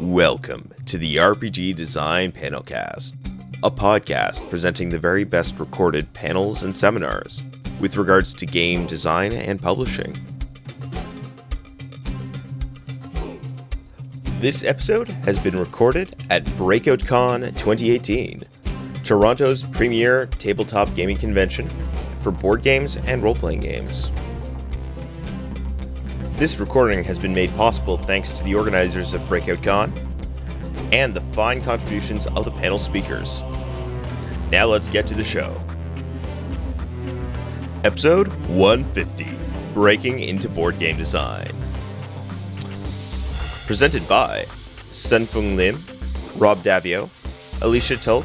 Welcome to the RPG Design Panelcast, a podcast presenting the very best recorded panels and seminars with regards to game design and publishing. This episode has been recorded at BreakoutCon 2018, Toronto's premier tabletop gaming convention for board games and role playing games. This recording has been made possible thanks to the organizers of Breakout Con and the fine contributions of the panel speakers. Now let's get to the show. Episode 150 Breaking into Board Game Design. Presented by Sen-Foong Lim, Rob Daviau, Alicia Tulk,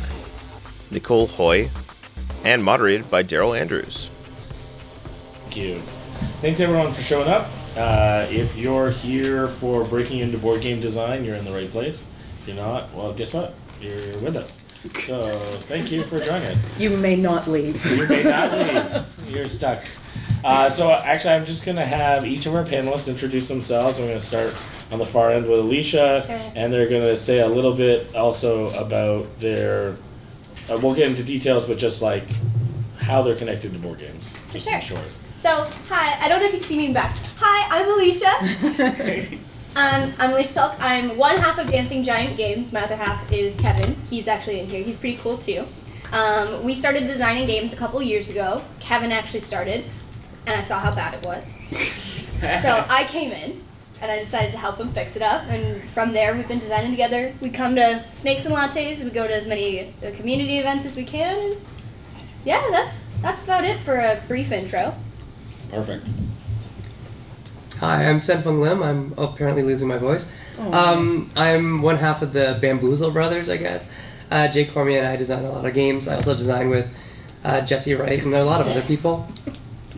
Nicole Hoy, and moderated by Daryl Andrews. Thank you. Thanks everyone for showing up. Uh, if you're here for breaking into board game design, you're in the right place. If you're not, well, guess what? You're with us. So thank you for joining us. You may not leave. You may not leave. You're stuck. Uh, so actually, I'm just going to have each of our panelists introduce themselves. I'm going to start on the far end with Alicia, Sure. and they're going to say a little bit also about their. Uh, we'll get into details, but just like how they're connected to board games, just in short. So, hi, I don't know if you can see me in back. Hi, I'm Alicia. Um, I'm Alicia Selk. I'm one half of Dancing Giant Games. My other half is Kevin. He's actually in here. He's pretty cool too. Um, we started designing games a couple years ago. Kevin actually started, and I saw how bad it was. so I came in, and I decided to help him fix it up. And from there, we've been designing together. We come to Snakes and Lattes. We go to as many uh, community events as we can. Yeah, that's that's about it for a brief intro. Perfect. Hi, I'm Sen-Foong Lim. I'm apparently losing my voice. Um, I'm one half of the Bamboozle brothers, I guess. Uh, Jay Cormier and I design a lot of games. I also design with uh, Jesse Wright and a lot of other people.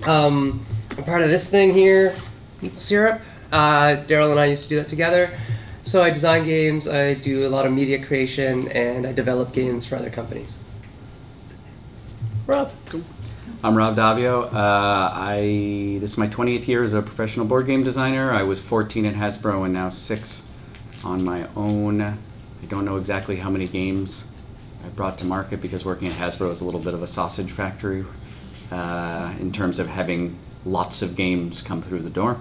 Um, I'm part of this thing here, Maple Syrup. Uh, Daryl and I used to do that together. So I design games, I do a lot of media creation, and I develop games for other companies. Rob. I'm Rob Daviau. Uh, I this is my 20th year as a professional board game designer. I was 14 at Hasbro and now six on my own. I don't know exactly how many games I brought to market because working at Hasbro is a little bit of a sausage factory uh, in terms of having lots of games come through the door.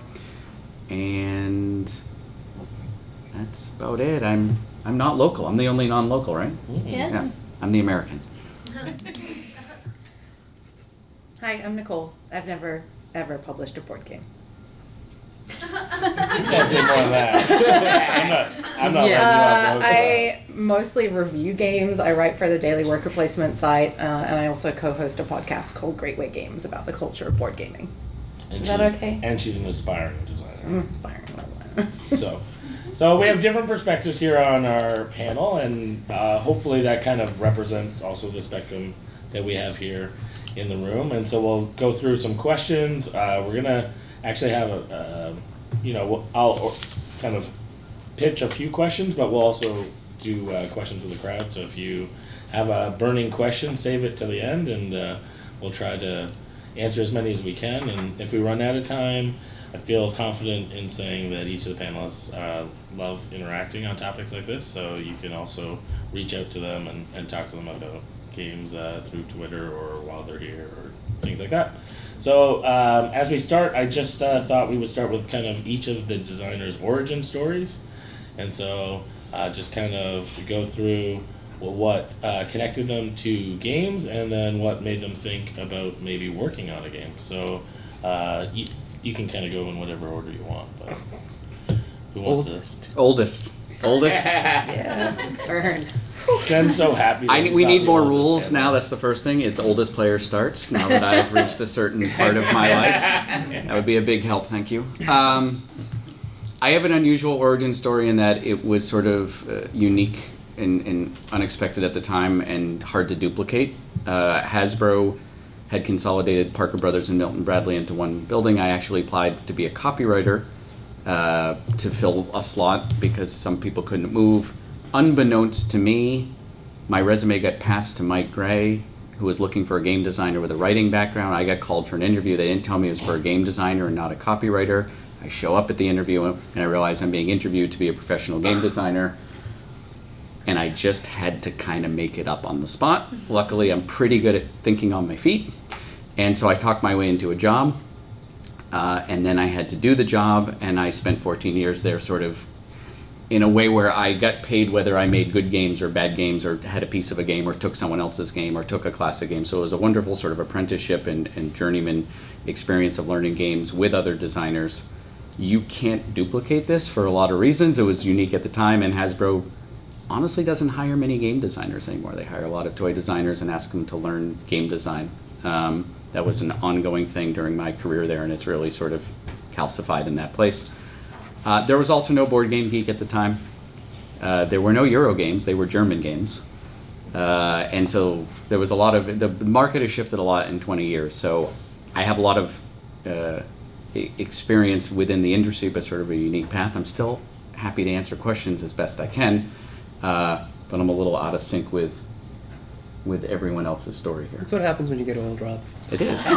And that's about it. I'm I'm not local. I'm the only non-local, right? Yeah. Yeah. I'm the American. Hi, I'm Nicole. I've never ever published a board game. Can't say more than that. I'm not. I'm not yeah, letting you off the hook. I mostly review games. I write for the Daily Worker Placement site, uh, and I also co-host a podcast called Great Way Games about the culture of board gaming. And Is that okay? And she's an aspiring designer. Mm, inspiring. So, so we have different perspectives here on our panel, and uh, hopefully that kind of represents also the spectrum that we have here in the room. And so we'll go through some questions. Uh, we're gonna actually have a, uh, you know, I'll kind of pitch a few questions, but we'll also do uh, questions with the crowd. So if you have a burning question, save it to the end, and uh, we'll try to answer as many as we can. And if we run out of time, I feel confident in saying that each of the panelists uh, love interacting on topics like this. So you can also reach out to them and, and talk to them about games uh, through Twitter or while they're here or things like that. So um, as we start, I just uh, thought we would start with kind of each of the designers' origin stories. And so uh, just kind of go through what uh, connected them to games and then what made them think about maybe working on a game. So uh, you, you can kind of go in whatever order you want, but who wants Oldest. Oldest. Oldest. yeah, burn. to? I'm so happy. I, that we it's need the more rules now. panelist. That's the first thing. Is the oldest player starts now that I've reached a certain part of my life. That would be a big help. Thank you. Um, I have an unusual origin story in that it was sort of uh, unique and, and unexpected at the time and hard to duplicate. Uh, Hasbro had consolidated Parker Brothers and Milton Bradley into one building. I actually applied to be a copywriter uh, to fill a slot because some people couldn't move. Unbeknownst to me, my resume got passed to Mike Gray, who was looking for a game designer with a writing background. I got called for an interview. They didn't tell me it was for a game designer and not a copywriter. I show up at the interview and I realize I'm being interviewed to be a professional game designer. and I just had to kind of make it up on the spot. Luckily, I'm pretty good at thinking on my feet, and so I talked my way into a job. Uh, and then I had to do the job, and I spent 14 years there, sort of in a way where I got paid whether I made good games or bad games, or had a piece of a game, or took someone else's game, or took a classic game. So it was a wonderful sort of apprenticeship and, and journeyman experience of learning games with other designers. You can't duplicate this for a lot of reasons. It was unique at the time, and Hasbro honestly doesn't hire many game designers anymore. They hire a lot of toy designers and ask them to learn game design. Um, that was an ongoing thing during my career there, and it's really sort of calcified in that place. Uh, there was also no Board Game Geek at the time. Uh, there were no Euro games; they were German games, uh, and so there was a lot of the market has shifted a lot in 20 years. So I have a lot of uh, experience within the industry, but sort of a unique path. I'm still happy to answer questions as best I can, uh, but I'm a little out of sync with with everyone else's story here. That's what happens when you get old, Rob. It is.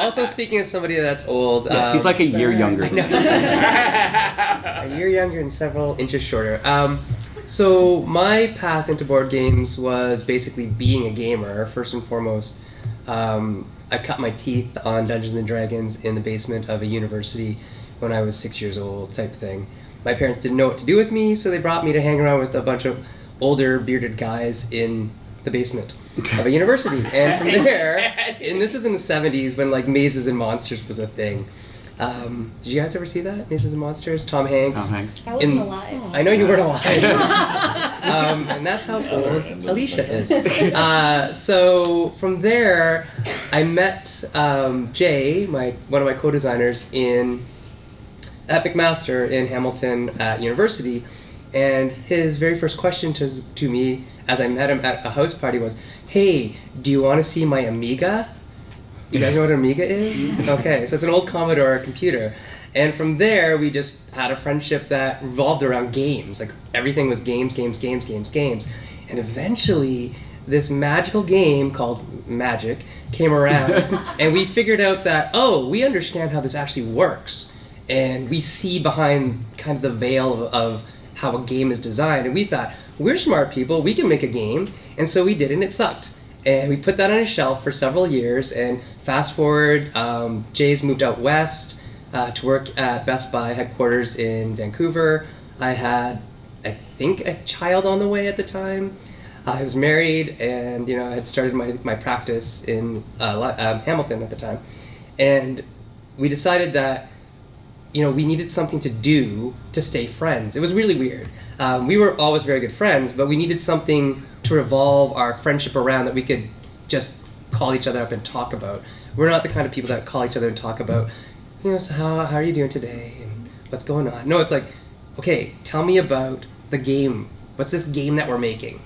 Also, speaking as somebody that's old, Yeah, he's um, like a year younger than me. a year younger and several inches shorter. Um, so my path into board games was basically being a gamer first and foremost. Um, I cut my teeth on Dungeons and Dragons in the basement of a university when I was six years old, type thing. My parents didn't know what to do with me, so they brought me to hang around with a bunch of older bearded guys in the basement of a university. And from there, and this was in the 70s when like Mazes and Monsters was a thing. Um, did you guys ever see that? Mazes and Monsters? Tom Hanks. Tom Hanks. I wasn't In- alive. I know you weren't alive. um, and that's how old Alicia is. Uh, so from there, I met um, Jay, my one of my co-designers, in McMaster in Hamilton at university. And his very first question to, to me as I met him at a house party was, Hey, do you want to see my Amiga? Do you guys know what an Amiga is? Okay, so it's an old Commodore computer. And from there, we just had a friendship that revolved around games. Like everything was games, games, games, games, games. And eventually, this magical game called Magic came around, and we figured out that, oh, we understand how this actually works. And we see behind kind of the veil of, of how a game is designed. And we thought, we're smart people, we can make a game. And so we did, and it sucked. And we put that on a shelf for several years. And fast forward, um, Jay's moved out west uh, to work at Best Buy headquarters in Vancouver. I had, I think, a child on the way at the time. I was married, and you know, I had started my, my practice in uh, Hamilton at the time. And we decided that you know, we needed something to do to stay friends. It was really weird. Um, we were always very good friends, but we needed something to revolve our friendship around that we could just call each other up and talk about. We're not the kind of people that call each other and talk about, you know, so how, how are you doing today and what's going on. No, it's like, okay, tell me about the game. What's this game that we're making?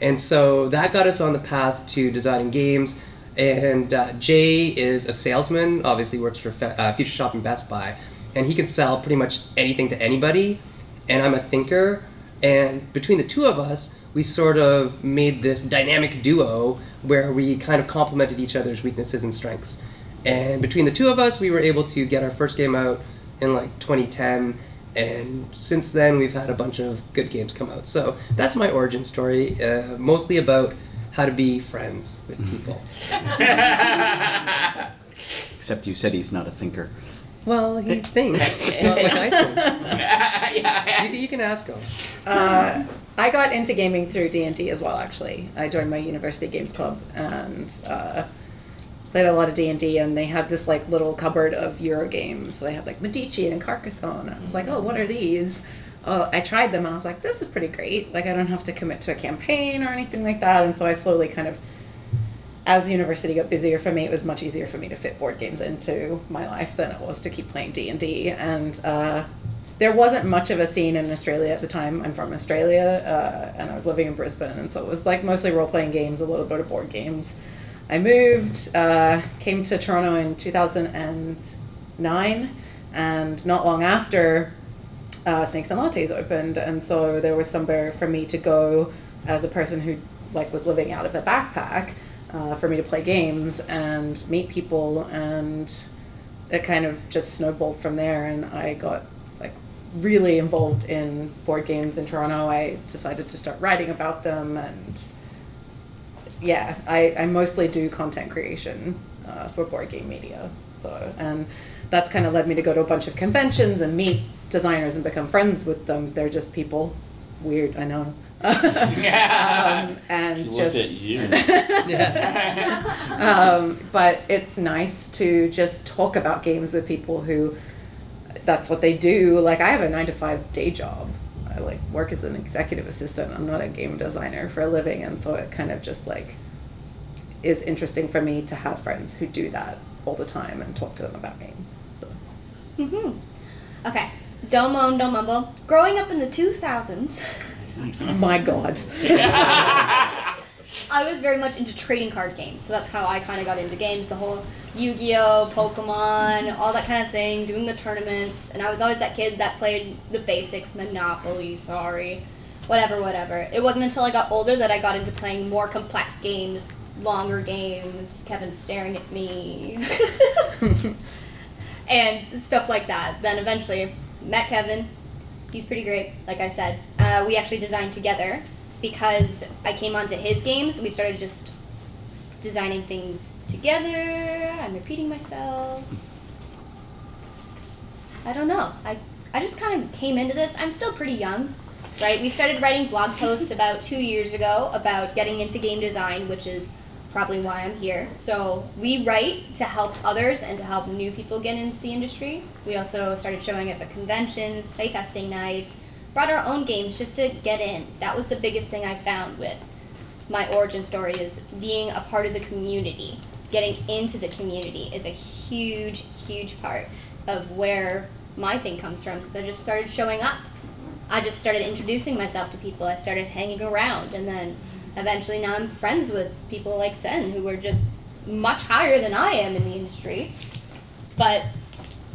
And so that got us on the path to designing games. And uh, Jay is a salesman, obviously works for uh, Future Shop and Best Buy, and he can sell pretty much anything to anybody. And I'm a thinker, and between the two of us, we sort of made this dynamic duo where we kind of complemented each other's weaknesses and strengths. And between the two of us, we were able to get our first game out in like 2010. And since then, we've had a bunch of good games come out. So that's my origin story, uh, mostly about how to be friends with people. Except you said he's not a thinker. Well, he thinks, just not like I think. You, you can ask him. Uh, I got into gaming through D and D as well. Actually, I joined my university games club and uh, played a lot of D and D. And they had this like little cupboard of Euro games. So they had like Medici and Carcassonne. And I was like, oh, what are these? Oh, I tried them and I was like, this is pretty great. Like I don't have to commit to a campaign or anything like that. And so I slowly kind of as university got busier for me, it was much easier for me to fit board games into my life than it was to keep playing D and D. And uh, there wasn't much of a scene in Australia at the time. I'm from Australia, uh, and I was living in Brisbane, and so it was like mostly role playing games, a little bit of board games. I moved, uh, came to Toronto in 2009, and not long after, uh, Snakes and Lattes opened, and so there was somewhere for me to go as a person who like was living out of a backpack uh, for me to play games and meet people, and it kind of just snowballed from there, and I got like really involved in board games in Toronto, I decided to start writing about them and yeah, I, I mostly do content creation uh, for board game media. So, and that's kind of led me to go to a bunch of conventions and meet designers and become friends with them. They're just people. Weird, I know. um, and She just at you. um, but it's nice to just talk about games with people who that's what they do. Like I have a nine to five day job. I like work as an executive assistant. I'm not a game designer for a living, and so it kind of just like is interesting for me to have friends who do that all the time and talk to them about games. So. Mm-hmm. Okay. Don't moan, don't mumble. Growing up in the 2000s, Nice. My God. I was very much into trading card games, so that's how I kind of got into games. The whole Yu-Gi-Oh, Pokemon, all that kind of thing, doing the tournaments, and I was always that kid that played the basics, Monopoly, sorry, whatever, whatever. It wasn't until I got older that I got into playing more complex games, longer games. Kevin's staring at me. and stuff like that. Then eventually met Kevin. He's pretty great, like I said. Uh, we actually designed together because I came onto his games. We started just designing things together. I'm repeating myself. I don't know. I I just kind of came into this. I'm still pretty young, right? We started writing blog posts about two years ago about getting into game design, which is probably why I'm here. So we write to help others and to help new people get into the industry. We also started showing up at conventions, playtesting nights, brought our own games just to get in. That was the biggest thing I found with my origin story is being a part of the community. Getting into the community is a huge, huge part of where my thing comes from because I just started showing up. I just started introducing myself to people. I started hanging around, and then eventually now I'm friends with people like Sen who are just much higher than I am in the industry. But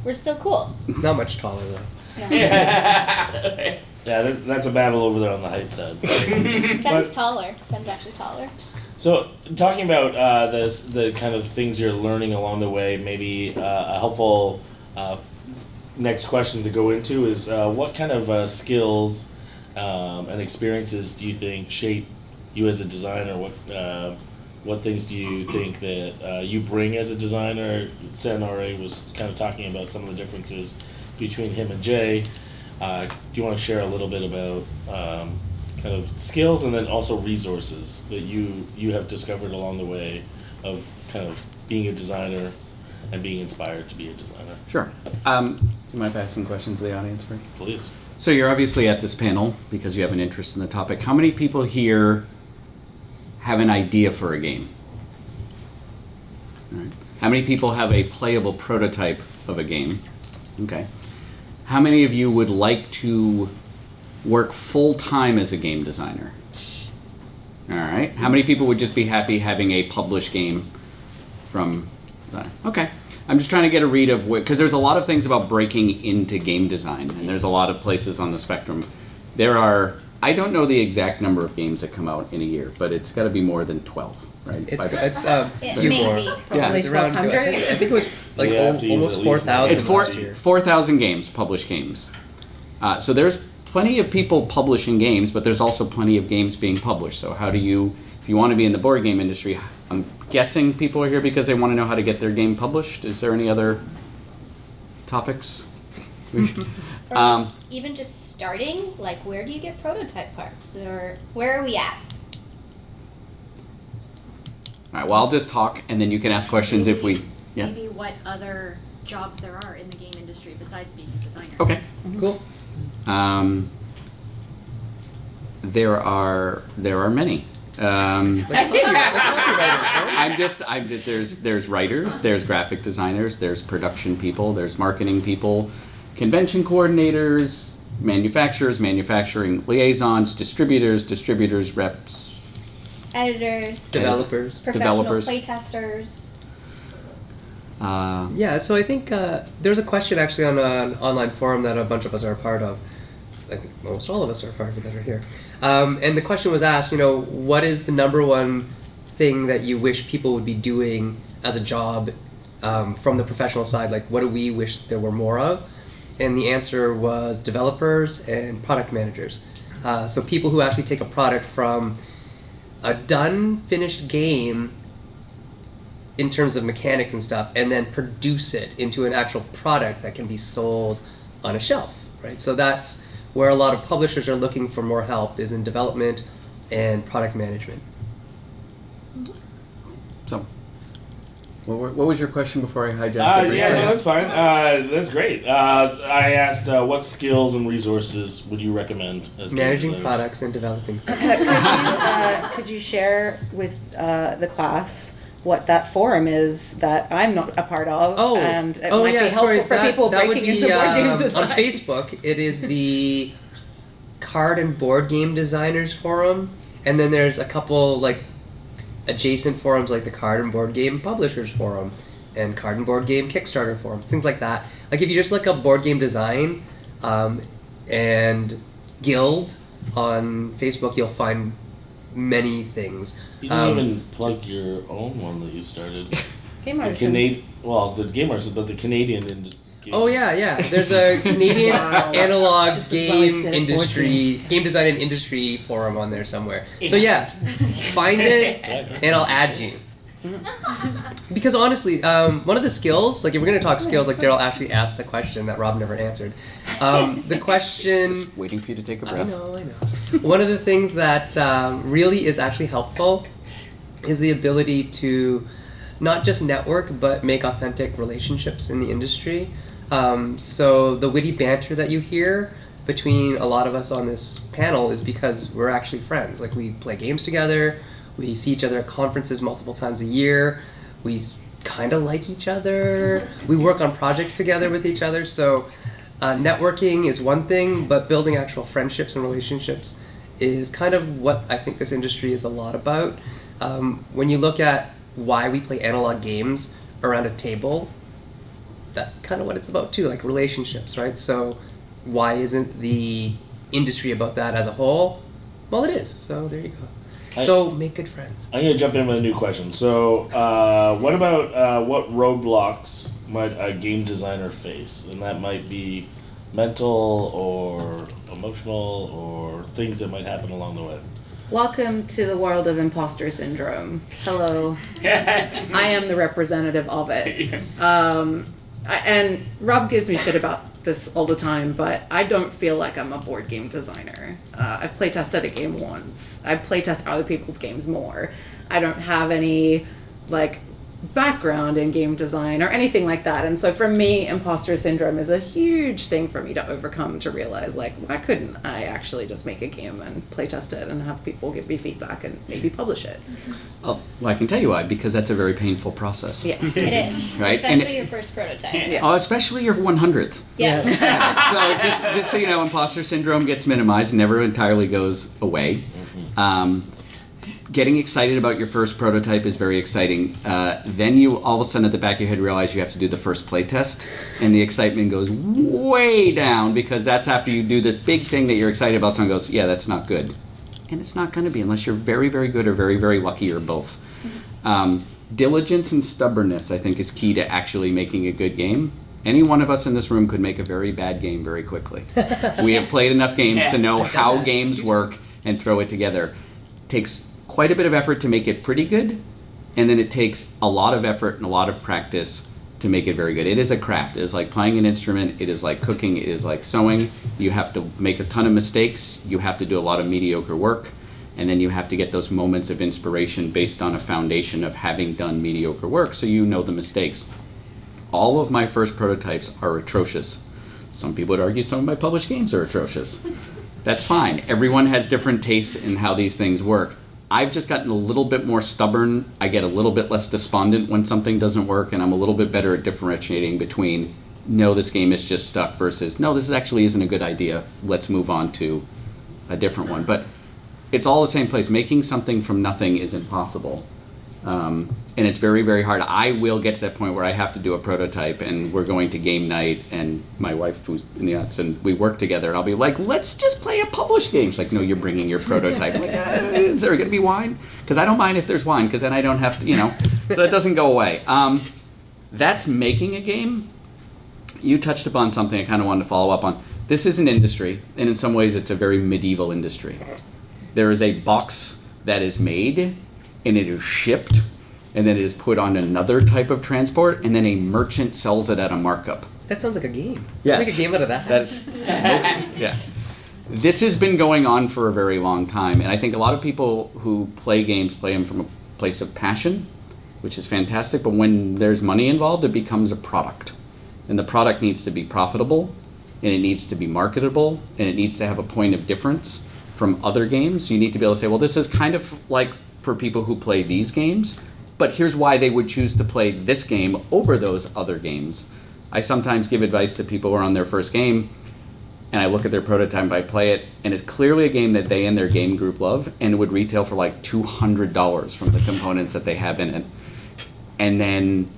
we're still cool. Not much taller though. No. yeah, that, that's a battle over there on the height side. Sen's taller. Sen's actually taller. So, talking about uh, this, the kind of things you're learning along the way, maybe uh, a helpful uh, next question to go into is uh, what kind of uh, skills um, and experiences do you think shape you as a designer? What uh, what things do you think that uh, you bring as a designer? Sen already was kind of talking about some of the differences between him and Jay. Uh, do you want to share a little bit about um, kind of skills and then also resources that you you have discovered along the way of kind of being a designer and being inspired to be a designer? Sure. Um, do you mind if I ask some questions to the audience? Please. So you're obviously at this panel because you have an interest in the topic. How many people here have an idea for a game? Right. How many people have a playable prototype of a game? Okay. How many of you would like to work full time as a game designer? All right. How many people would just be happy having a published game from? Okay. I'm just trying to get a read of what, because there's a lot of things about breaking into game design, and there's a lot of places on the spectrum. There are, I don't know the exact number of games that come out in a year, but it's got to be more than 12, right? It's By- it's uh Yeah, few maybe. more. Yeah. It's around. I 1200? think, I think it was like We have to use almost at least four thousand it's four last year. four thousand games, published games. Uh, so there's plenty of people publishing games, but there's also plenty of games being published. So how do you, if you want to be in the board game industry, I'm guessing people are here because they want to know how to get their game published. Is there any other topics? Um, even just starting, like where do you get prototype parts? Or where are we at? all right. Well, I'll just talk, and then you can ask questions if we. Yeah. Maybe what other jobs there are in the game industry besides being a designer. Okay. Cool. Um, there are there are many. Um, Like copy- like copywriters, right? I'm just I'm just there's there's writers, there's graphic designers, there's production people, there's marketing people, convention coordinators, manufacturers, manufacturing liaisons, distributors, distributors reps. Editors, Developers. professional developers. playtesters. Uh, Yeah, so I think uh, there's a question actually on an online forum that a bunch of us are a part of. I think almost all of us are a part of it that are here. Um, and the question was asked, you know, what is the number one thing that you wish people would be doing as a job um, from the professional side? Like, what do we wish there were more of? And the answer was developers and product managers. Uh, so people who actually take a product from a done, finished game in terms of mechanics and stuff, and then produce it into an actual product that can be sold on a shelf, right? So that's where a lot of publishers are looking for more help is in development and product management. So, what, were- what was your question before I hijacked Uh, everything? yeah, no, that's fine. Uh, that's great. Uh, I asked uh, what skills and resources would you recommend as Managing designers? products and developing. could you uh, could you share with uh, the class what that forum is that I'm not a part of? Oh, and it oh might yeah, be helpful sorry. for that, people that would breaking be, into board game um, design. On Facebook, it is the card and board game designers forum, and then there's a couple like adjacent forums like the card and board game publishers forum and card and board game Kickstarter forum, things like that. Like if you just look up board game design um, and guild on Facebook, you'll find many things. You didn't Um, even plug your own one that you started. Game The Artisans. Canad- well, the game artists, but the Canadian industry. Oh yeah, yeah. There's a Canadian Wow. analog Just as well as game good at board industry, game design and industry forum on there somewhere. So yeah, find it and I'll add you. Because honestly, um, one of the skills, like if we're gonna talk skills, like Daryl actually asked the question that Rob never answered. Um, the question. Just waiting for you to take a I breath. know, I know. One of the things that um, really is actually helpful is the ability to not just network but make authentic relationships in the industry. Um, so the witty banter that you hear between a lot of us on this panel is because we're actually friends. Like we play games together, we see each other at conferences multiple times a year, we kind of like each other, we work on projects together with each other. So uh, networking is one thing, but building actual friendships and relationships is kind of what I think this industry is a lot about. Um, when you look at why we play analog games around a table, that's kind of what it's about too, like relationships, right? So why isn't the industry about that as a whole? Well, it is. So there you go. I- so make good friends. I'm gonna jump in with a new question. So, uh, what about uh, what roadblocks might a game designer face? And that might be mental or emotional or things that might happen along the way. Welcome to the world of imposter syndrome. Hello. Yes. I am the representative of it. Um, I- and Rob gives me shit about this all the time, but I don't feel like I'm a board game designer. Uh, I've playtested a game once. I playtest other people's games more. I don't have any like background in game design or anything like that. And so for me, imposter syndrome is a huge thing for me to overcome to realize like why couldn't I actually just make a game and playtest it and have people give me feedback and maybe publish it. Oh, well, I can tell you why, because that's a very painful process. Yeah. It is. Right, and Especially it- your first prototype. Yeah. Oh, especially your 100th. Yeah. so just just so you know, imposter syndrome gets minimized, never entirely goes away. Um, getting excited about your first prototype is very exciting. Uh, then you all of a sudden at the back of your head realize you have to do the first play test, and the excitement goes way down because that's after you do this big thing that you're excited about. Someone goes, "Yeah, that's not good," and it's not going to be unless you're very very good or very very lucky or both. Um, diligence and stubbornness, I think, is key to actually making a good game. Any one of us in this room could make a very bad game very quickly. we have played enough games to know how games work and throw it together. takes quite a bit of effort to make it pretty good, and then it takes a lot of effort and a lot of practice to make it very good. It is a craft. It is like playing an instrument. It is like cooking. It is like sewing. You have to make a ton of mistakes. You have to do a lot of mediocre work. And then you have to get those moments of inspiration based on a foundation of having done mediocre work so you know the mistakes. All of my first prototypes are atrocious. Some people would argue some of my published games are atrocious. That's fine. Everyone has different tastes in how these things work. I've just gotten a little bit more stubborn. I get a little bit less despondent when something doesn't work, and I'm a little bit better at differentiating between no, this game is just stuck versus no, this actually isn't a good idea. Let's move on to a different one. But it's all the same place. Making something from nothing is impossible. Um, and it's very, very hard. I will get to that point where I have to do a prototype, and we're going to game night, and my wife, who's in the arts, and we work together, and I'll be like, let's just play a published game. She's like, no, you're bringing your prototype. Like, uh, is there going to be wine? Because I don't mind if there's wine, because then I don't have to, you know, so that doesn't go away. Um, that's making a game. you touched upon something I kind of wanted to follow up on. This is an industry, and in some ways, it's a very medieval industry. There is a box that is made, and it is shipped, and then it is put on another type of transport, and then a merchant sells it at a markup. That sounds like a game. Yes. Let's make a game out of that. That's yeah. This has been going on for a very long time, and I think a lot of people who play games play them from a place of passion, which is fantastic. But when there's money involved, it becomes a product, and the product needs to be profitable, and it needs to be marketable, and it needs to have a point of difference from other games. You need to be able to say, well, this is kind of like for people who play these games, but here's why they would choose to play this game over those other games. I sometimes give advice to people who are on their first game, and I look at their prototype I play it, and it's clearly a game that they and their game group love, and would retail for like $200 from the components that they have in it. And then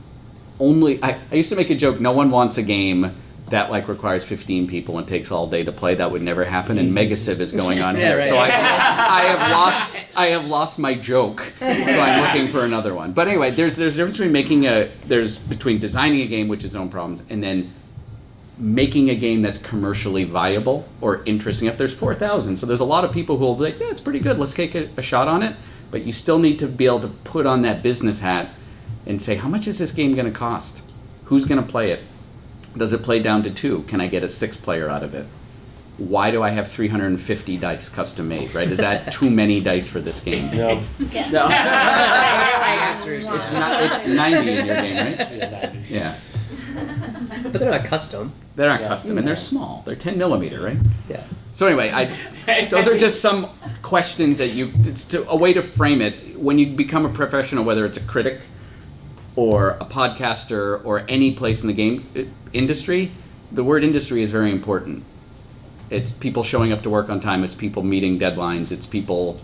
only, I, I used to make a joke, no one wants a game that like requires 15 people and takes all day to play. That would never happen, and mm-hmm. Mega Civ is going on Yeah, here. right. So I, I have lost, I have lost my joke. So I'm looking for another one. But anyway, there's there's a difference between making a there's between designing a game which has its own problems and then making a game that's commercially viable or interesting. If there's 4,000, so there's a lot of people who will be like, yeah, it's pretty good. Let's take a, a shot on it. But you still need to be able to put on that business hat and say, how much is this game going to cost? Who's going to play it? Does it play down to two? Can I get a six player out of it? Why do I have 350 dice custom made? Right? Is that too many dice for this game? No. Yeah. No. answers. It's, not, it's 90 in your game, right? Yeah, 90. Yeah. But they're not custom. They're not Yeah. custom, and they're small. They're 10 millimeter, right? Yeah. So anyway, I, those are just some questions that you. It's to, a way to frame it. When you become a professional, whether it's a critic, or a podcaster, or any place in the game uh, industry, the word industry is very important. It's people showing up to work on time. It's people meeting deadlines. It's people.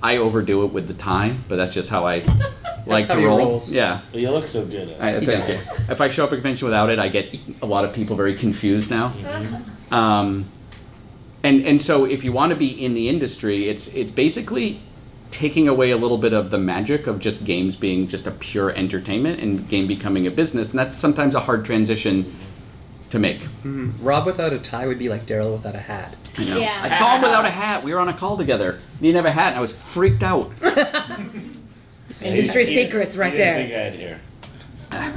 I overdo it with the time, but that's just how I like how to roll. rolls. Yeah. But you look so good at it. I, He thank you. If I show up at a convention without it, I get a lot of people very confused now. Um, and and so if you want to be in the industry, it's it's basically taking away a little bit of the magic of just games being just a pure entertainment and game becoming a business, and that's sometimes a hard transition to make. Mhm. Rob without a tie would be like Daryl without a hat. I know. Yeah. I saw him without a hat. We were on a call together. He didn't have a hat, and I was freaked out. Industry You- secrets right you there. didn't think I'd hear.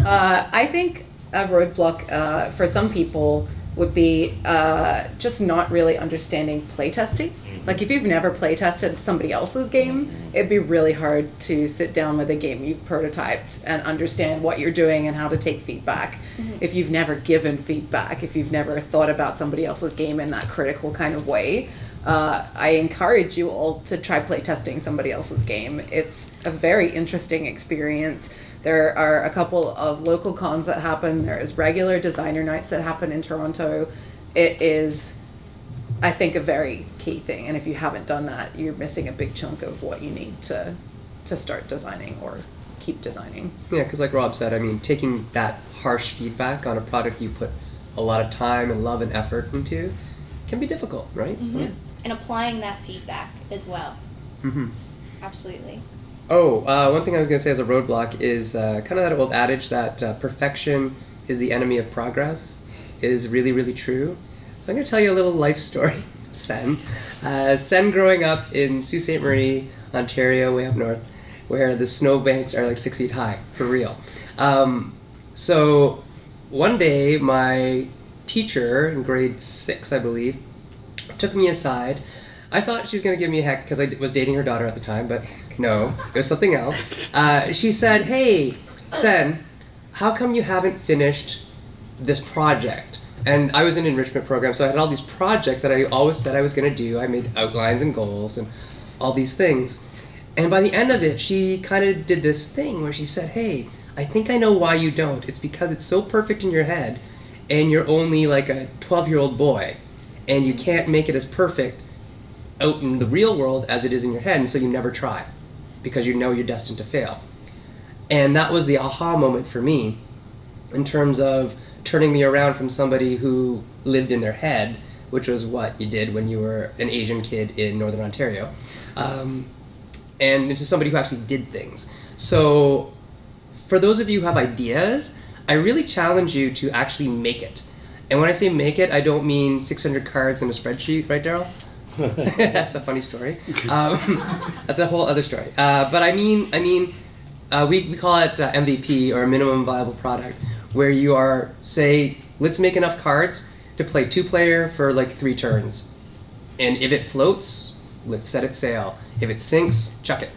Uh, I think a roadblock uh, for some people would be uh, just not really understanding playtesting. Like if you've never playtested somebody else's game, it'd be really hard to sit down with a game you've prototyped and understand what you're doing and how to take feedback. If you've never given feedback, if you've never thought about somebody else's game in that critical kind of way, uh, I encourage you all to try playtesting somebody else's game. It's a very interesting experience. There are a couple of local cons that happen. There's regular designer nights that happen in Toronto. It is, I think, a very key thing. And if you haven't done that, you're missing a big chunk of what you need to to start designing or keep designing. Yeah, because like Rob said, I mean, taking that harsh feedback on a product you put a lot of time and love and effort into can be difficult, right? Mhm. And applying that feedback as well. hmm Absolutely. Oh, uh, one thing I was going to say as a roadblock is uh, kind of that old adage that uh, perfection is the enemy of progress is really, really true. So I'm going to tell you a little life story Sen. Uh, Sen growing up in Sault Ste. Marie, Ontario, way up north, where the snowbanks are like six feet high, for real. Um, so one day, my teacher in grade six, I believe, took me aside. I thought she was going to give me a heck because I was dating her daughter at the time, but no, it was something else. Uh, she said, Hey, Sen, how come you haven't finished this project? And I was in an enrichment program, so I had all these projects that I always said I was going to do. I made outlines and goals and all these things. And by the end of it, she kind of did this thing where she said, Hey, I think I know why you don't. It's because it's so perfect in your head, and you're only like a 12 year old boy, and you can't make it as perfect out in the real world as it is in your head, and so you never try because you know you're destined to fail. And that was the aha moment for me in terms of turning me around from somebody who lived in their head, which was what you did when you were an Asian kid in Northern Ontario, um, and into somebody who actually did things. So, for those of you who have ideas, I really challenge you to actually make it. And when I say make it, I don't mean 600 cards in a spreadsheet, right, Daryl? that's a funny story. Um, that's a whole other story. Uh, but I mean, I mean, uh, we, we call it uh, MVP or minimum viable product, where you are say, let's make enough cards to play two player for like three turns, and if it floats, let's set it sail. If it sinks, chuck it.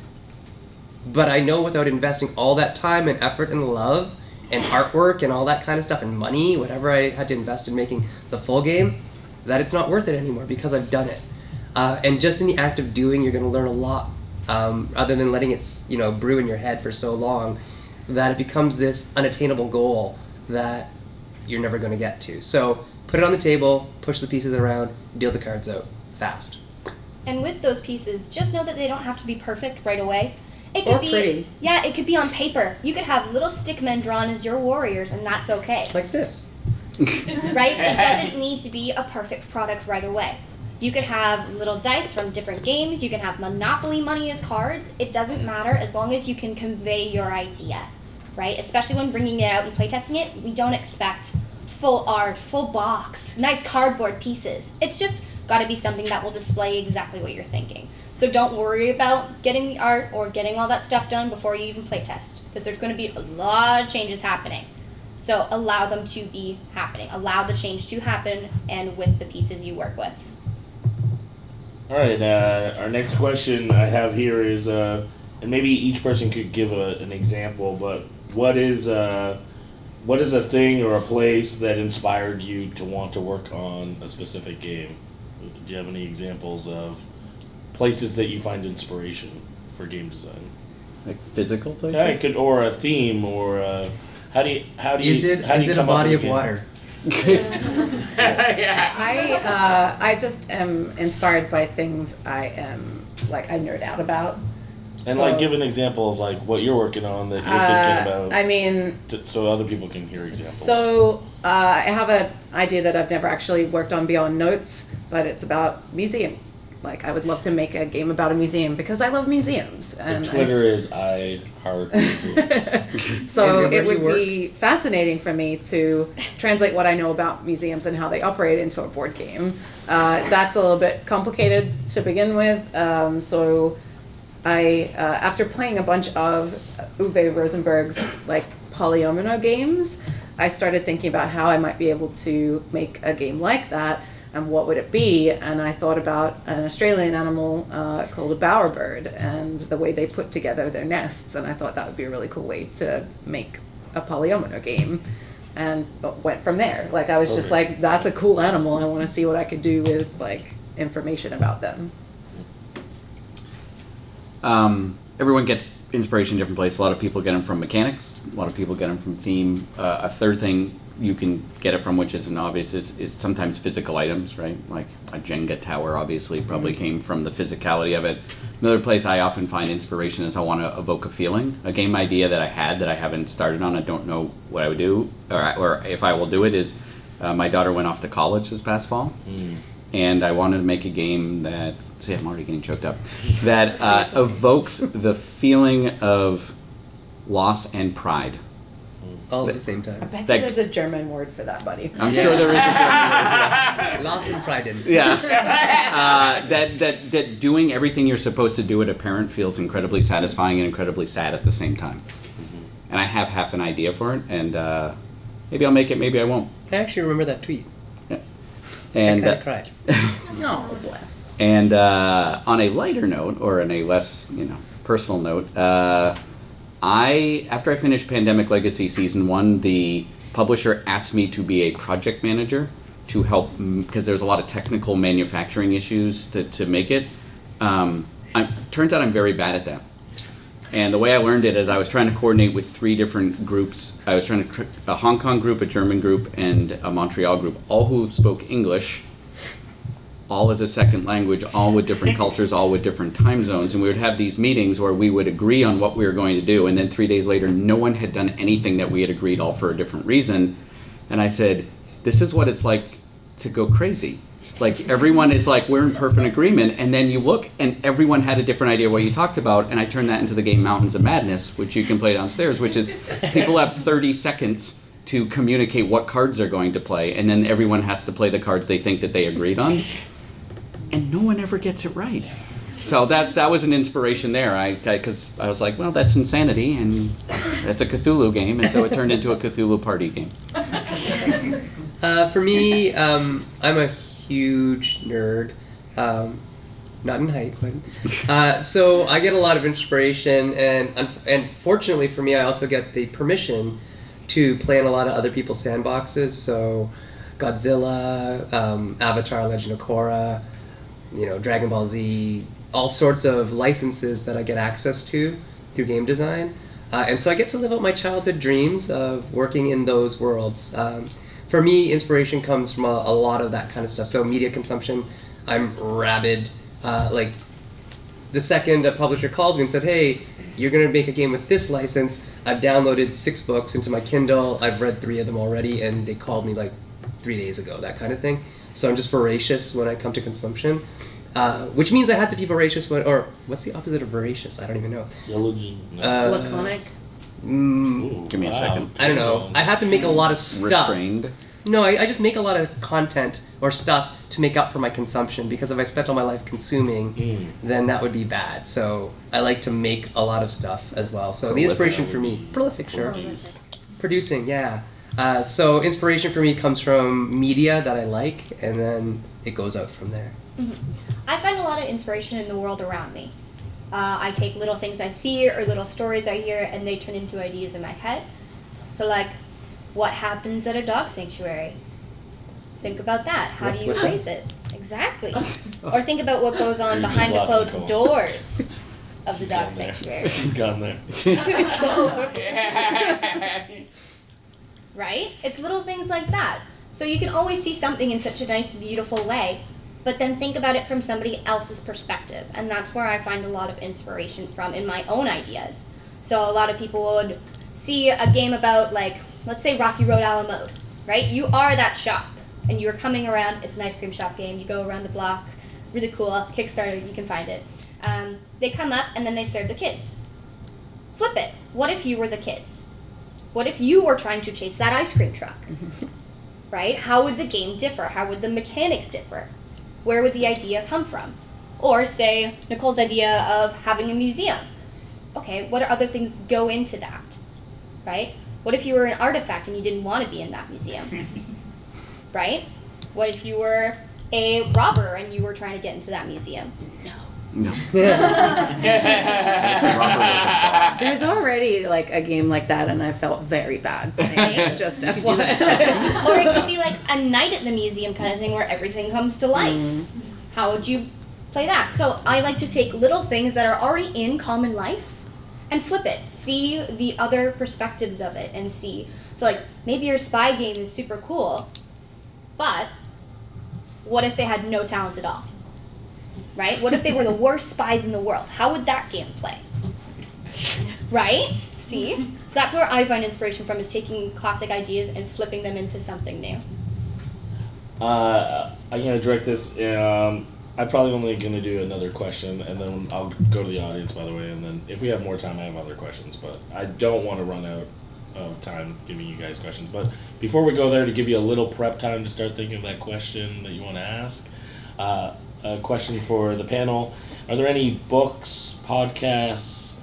But I know without investing all that time and effort and love and artwork and all that kind of stuff and money, whatever I had to invest in making the full game, that it's not worth it anymore because I've done it. Uh, and just in the act of doing, you're going to learn a lot, um, rather than letting it, you know, brew in your head for so long, that it becomes this unattainable goal that you're never going to get to. So put it on the table, push the pieces around, deal the cards out fast. And with those pieces, just know that they don't have to be perfect right away. It could Or be pretty. Yeah, it could be on paper. You could have little stick men drawn as your warriors and that's okay. Like this. right? It doesn't need to be a perfect product right away. You could have little dice from different games. You can have Monopoly money as cards. It doesn't matter as long as you can convey your idea, right? Especially when bringing it out and playtesting it, we don't expect full art, full box, nice cardboard pieces. It's just got to be something that will display exactly what you're thinking. So don't worry about getting the art or getting all that stuff done before you even playtest, because there's going to be a lot of changes happening. So allow them to be happening. Allow the change to happen and with the pieces you work with. All right. Uh, our next question I have here is, uh, and maybe each person could give a, an example, but what is uh, what is a thing or a place that inspired you to want to work on a specific game? Do you have any examples of places that you find inspiration for game design? Like physical places? Yeah, it could, or a theme, or uh how do you how do you Is it how do is you it a come up body with of game? water? Yeah. I uh, I just am inspired by things I am like I nerd out about. And So- like, give an example of like what you're working on that you're Uh, thinking about, I mean, t- so other people can hear examples. So uh, I have an idea that I've never actually worked on beyond notes, but it's about museum. Like I would love to make a game about a museum because I love museums. the And I- Twitter is I heart museums. so it do you would be fascinating for me to translate what I know about museums and how they operate into a board game. Uh, that's a little bit complicated to begin with. Um, so I, uh, after playing a bunch of Uwe Rosenberg's like polyomino games, I started thinking about how I might be able to make a game like that and what would it be. And I thought about an Australian animal uh, called a bowerbird and the way they put together their nests. And I thought that would be a really cool way to make a polyomino game. And went from there. Like I was just like, that's a cool animal. I want to see what I could do with like information about them. Um, everyone gets inspiration in different places. A lot of people get them from mechanics. A lot of people get them from theme. Uh, a third thing you can get it from, which isn't obvious, is, is sometimes physical items, right? Like a Jenga tower, obviously, probably came from the physicality of it. Another place I often find inspiration is I want to evoke a feeling, a game idea that I had that I haven't started on. I don't know what I would do, or, or if I will do it. Is uh, my daughter went off to college this past fall, Mm. and I wanted to make a game that see I'm already getting choked up that uh, evokes the feeling of loss and pride. All at the same time. I time. bet That- you there's a German word for that, buddy. I'm Yeah. sure there is. A Lost in pride in. yeah. Uh, that that that doing everything you're supposed to do at a parent feels incredibly satisfying and incredibly sad at the same time. And I have half an idea for it, and uh, maybe I'll make it, maybe I won't. I actually remember that tweet. And I kinda uh, cried. No, bless. And uh, on a lighter note, or on a less, you know, personal note, uh, I after I finished Pandemic Legacy season one, the publisher asked me to be a project manager to help because there's a lot of technical manufacturing issues to, to make it. Um, I, turns out I'm very bad at that. And the way I learned it is I was trying to coordinate with three different groups. I was trying to a Hong Kong group, a German group, and a Montreal group, all who spoke English all as a second language, all with different cultures, all with different time zones. And we would have these meetings where we would agree on what we were going to do. And then three days later, no one had done anything that we had agreed, all for a different reason. And I said, This is what it's like to go crazy. Like everyone is like, we're in perfect agreement. And then you look, and everyone had a different idea what you talked about. And I turned that into the game Mountains of Madness, which you can play downstairs, which is people have 30 seconds to communicate what cards they're going to play, and then everyone has to play the cards they think that they agreed on, and no one ever gets it right. So that that was an inspiration there. I because I, was like, well, that's insanity, and it's a Cthulhu game, and so it turned into a Cthulhu party game. Uh, for me, um, I'm a huge nerd. Um, not in height, but uh, so I get a lot of inspiration, and and fortunately for me, I also get the permission to play in a lot of other people's sandboxes. So Godzilla, um, Avatar: Legend of Korra, you know, Dragon Ball Z, all sorts of licenses that I get access to through game design. Uh, and so I get to live out my childhood dreams of working in those worlds. Um, for me, inspiration comes from a, a, lot of that kind of stuff. So media consumption, I'm rabid. Uh, like the second a publisher calls me and said, "Hey, you're going to make a game with this license," I've downloaded six books into my Kindle. I've read three of them already, and they called me like three days ago. That kind of thing. So I'm just voracious when I come to consumption. Uh, which means I have to be voracious when, or what's the opposite of voracious? I don't even know. Diligent. Uh, Laconic. Mm, Give me a second. I don't know. I have to make a lot of stuff. Restrained. No, I, I just make a lot of content or stuff to make up for my consumption because if I spent all my life consuming, Mm. then that would be bad. So I like to make a lot of stuff as well. So the inspiration for me, be- prolific, sure. Produce. Producing, yeah. Uh, so inspiration for me comes from media that I like, and then it goes out from there. I find a lot of inspiration in the world around me. Uh, I take little things I see or little stories I hear, and they turn into ideas in my head. So, like, what happens at a dog sanctuary? Think about that. How What- do you what raise it? Exactly. or think about what goes on You behind the closed Nicole. doors of the He's dog gone there. sanctuary. He's gone there. right? It's little things like that. So you can always see something in such a nice, beautiful way, but then think about it from somebody else's perspective. And that's where I find a lot of inspiration from in my own ideas. So a lot of people would see a game about, like, let's say Rocky Road a la mode, right? You are that shop, and you're coming around. It's an ice cream shop game. You go around the block. Really cool. Kickstarter, you can find it. Um, they come up, and then they serve the kids. Flip it. What if you were the kids? What if you were trying to chase that ice cream truck? Mm-hmm. right? How would the game differ? How would the mechanics differ? Where would the idea come from? Or say Nicole's idea of having a museum. Okay, what other things go into that? Right? What if you were an artifact and you didn't want to be in that museum? right? What if you were a robber and you were trying to get into that museum? No. No. There's already like a game like that, and I felt very bad. playing it, Just or it could be like a night at the museum kind of thing where everything comes to life. Mm. How would you play that? So I like to take little things that are already in common life and flip it. See the other perspectives of it and see. So like maybe your spy game is super cool, but what if they had no talent at all? Right? What if they were the worst spies in the world? How would that game play? Right? See? So that's where I find inspiration from is taking classic ideas and flipping them into something new. Uh, I'm gonna direct this. Um, I'm probably only gonna do another question, and then I'll go to the audience, by the way. And then if we have more time, I have other questions. But I don't want to run out of time giving you guys questions. But before we go there, to give you a little prep time to start thinking of that question that you want to ask, uh, a question for the panel: Are there any books, podcasts,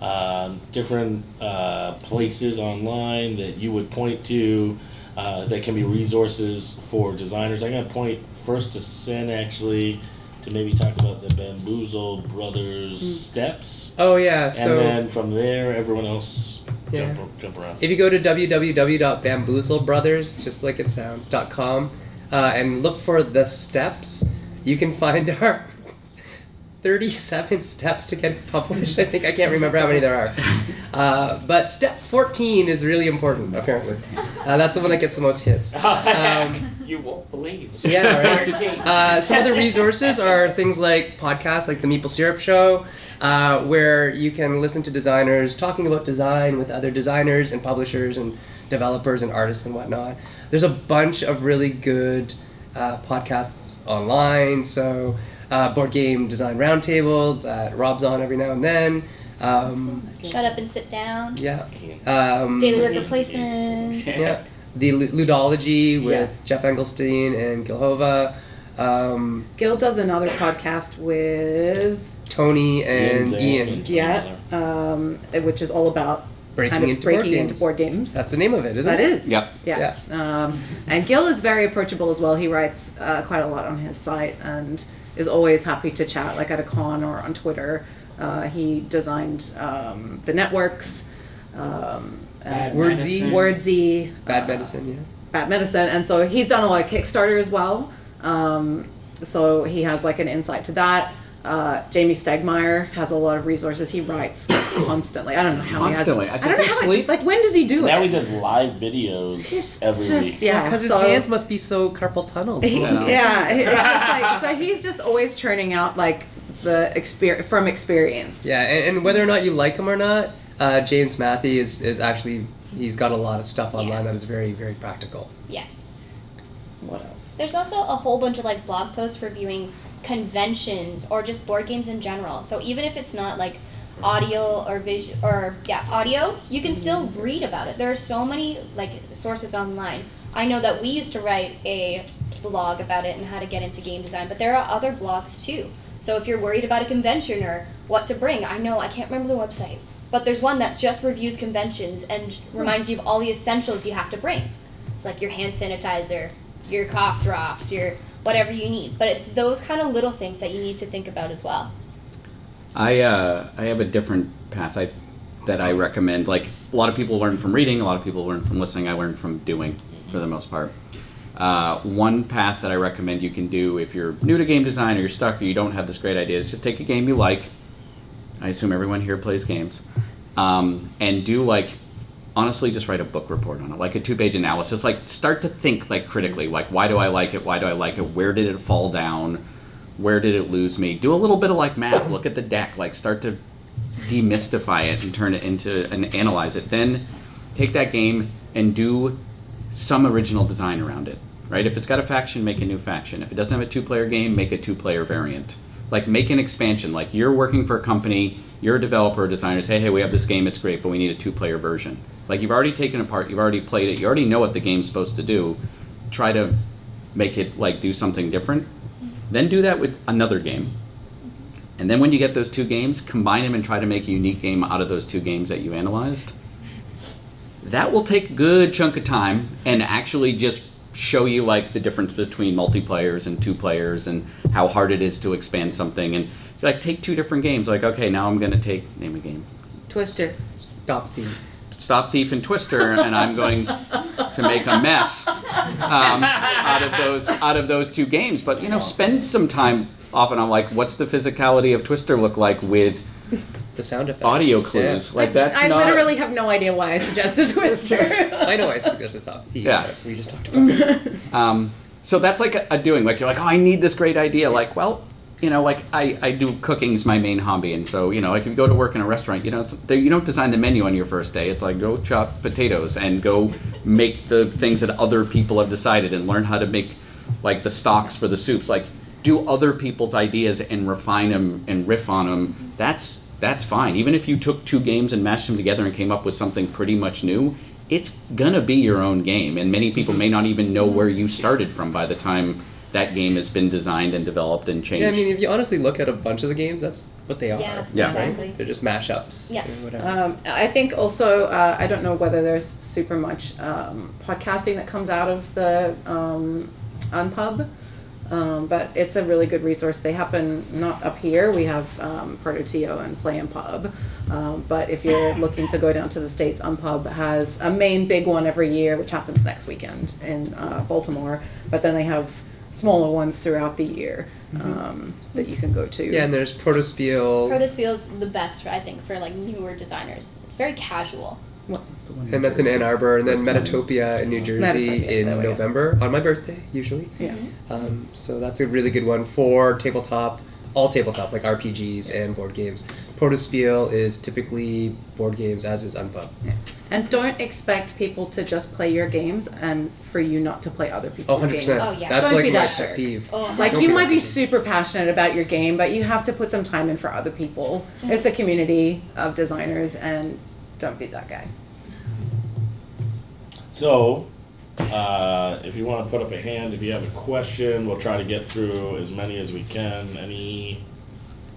um, different uh, places online that you would point to? uh, that can be resources for designers. I'm gonna point first to Sen actually to maybe talk about the Bamboozle Brothers steps, Oh yeah. So and then from there everyone else Yeah. jump jump around. If you go to www.bamboozlebrothers, just like it sounds, .com, uh, and look for the steps, you can find our 37 steps to get published. I think I can't remember how many there are. Uh, but step 14 is really important, apparently. Uh, that's the one that gets the most hits. Um, you won't believe. yeah, right. Uh, some of the resources are things like podcasts, like the Maple Syrup Show, uh, where you can listen to designers talking about design with other designers and publishers and developers and artists and whatnot. There's a bunch of really good uh, podcasts online. So, uh, Board Game Design Roundtable that Rob's on every now and then. Um, Shut up and sit down. yeah. Um, Daily work replacement. yeah. The Ludology with Yeah. Geoff Engelstein and Gil Hova. Um, Gil does another podcast with Tony and Ian's Ian. and- yeah, um, which is all about Breaking kind of into board into games. board games. That's the name of it, isn't That it? is. Yep. Yeah. Um, and Gil is very approachable as well. He writes uh, quite a lot on his site and is always happy to chat, like at a con or on Twitter. Uh, he designed um, the networks, um, and Wordsy. Wordsy, Bad uh, Medicine, yeah. Bad Medicine, and so he's done a lot of Kickstarter as well. Um, so he has like an insight to that. Uh, Jamey Stegmaier has a lot of resources. He writes constantly. I don't know how Constantly. he I has. think don't know how. sleep. Like when does he do Now it? Now he does live videos Just, every just week. yeah, Because his so- hands must be so carpal tunnel. He- yeah, it's just like so he's just always churning out like the experience from experience. Yeah, and, and whether or not you like him or not, uh, James Mathe is, is actually he's got a lot of stuff online that is very very practical. Yeah. What else? There's also a whole bunch of like blog posts reviewing conventions or just board games in general. So even if it's not like audio or visual or yeah audio, you can still mm-hmm. read about it. There are so many like sources online. I know that we used to write a blog about it and how to get into game design, but there are other blogs too. So if you're worried about a convention or what to bring, I know I can't remember the website, but there's one that just reviews conventions and hmm. reminds you of all the essentials you have to bring. It's like your hand sanitizer, your cough drops, your whatever you need. But it's those kind of little things that you need to think about as well. I uh, I have a different path I, that I recommend. Like a lot of people learn from reading, a lot of people learn from listening. I learn from doing, for the most part. Uh, one path that I recommend you can do if you're new to game design or you're stuck or you don't have this great idea is just take a game you like. I assume everyone here plays games, um, and do like honestly just write a book report on it, like a two-page analysis. Like start to think like critically, mm-hmm. like why do I like it? Why do I like it? Where did it fall down? Where did it lose me? Do a little bit of like math. Look at the deck. Like start to demystify it and turn it into and analyze it. Then take that game and do some original design around it. Right? If it's got a faction, make a new faction. If it doesn't have a two-player game, make a two-player variant. Like make an expansion. Like you're working for a company, you're a developer, or designer. Say, hey, we have this game, it's great, but we need a two-player version. Like you've already taken apart, you've already played it, you already know what the game's supposed to do. Try to make it like do something different. Then do that with another game. And then when you get those two games, combine them and try to make a unique game out of those two games that you analyzed. That will take a good chunk of time and actually just show you like the difference between multiplayers and two players and how hard it is to expand something and like take two different games like okay now i'm going to take name a game Twister. Stop the stop thief and twister and i'm going to make a mess um, out of those out of those two games but you know spend some time often on like what's the physicality of twister look like with the sound effects. audio clues like that's I not literally have no idea why I suggested Twister. I know I suggested Stop Thief, Yeah. but we just talked about it. Um, so that's like a, a doing. Like you're like, oh, I need this great idea. Like, well, you know, like I, I do cooking is my main hobby, and so you know, like if you go to work in a restaurant, you know, you don't design the menu on your first day. It's like go chop potatoes and go make the things that other people have decided and learn how to make like the stocks for the soups. Like do other people's ideas and refine them and riff on them. That's that's fine. Even if you took two games and mashed them together and came up with something pretty much new, it's gonna be your own game, and many people may not even know where you started from by the time that game has been designed and developed and changed. Yeah, I mean, if you honestly look at a bunch of the games, that's what they are. Yeah, Yeah. exactly. They're just mashups. Yeah. Um, I think also uh, I don't know whether there's super much um, podcasting that comes out of the um, Unpub, um, but it's a really good resource. They happen not up here. We have um, Proto TO and Play and Pub, um, but if you're looking to go down to the states, Unpub has a main big one every year, which happens next weekend in uh, Baltimore. But then they have smaller ones throughout the year um, that you can go to. yeah, and there's Protospiel, Protospiel's the best, I think, for like newer designers. It's very casual. and that's in Ann Arbor, and then Metatopia in New Jersey Metatopia, in there we go. November on my birthday usually. Yeah. Um, so that's a really good one for tabletop, all tabletop like RPGs and board games. Protospiel is typically board games, as is Unpub. And don't expect people to just play your games and for you not to play other people's 100%. games. Oh, yeah. That's Don't like be my that pet jerk. peeve. Oh, Like Don't you be might be jerk. super passionate about your game, but you have to put some time in for other people. It's a community of designers, and don't be that guy. So, uh, if you want to put up a hand, if you have a question, we'll try to get through as many as we can. Any,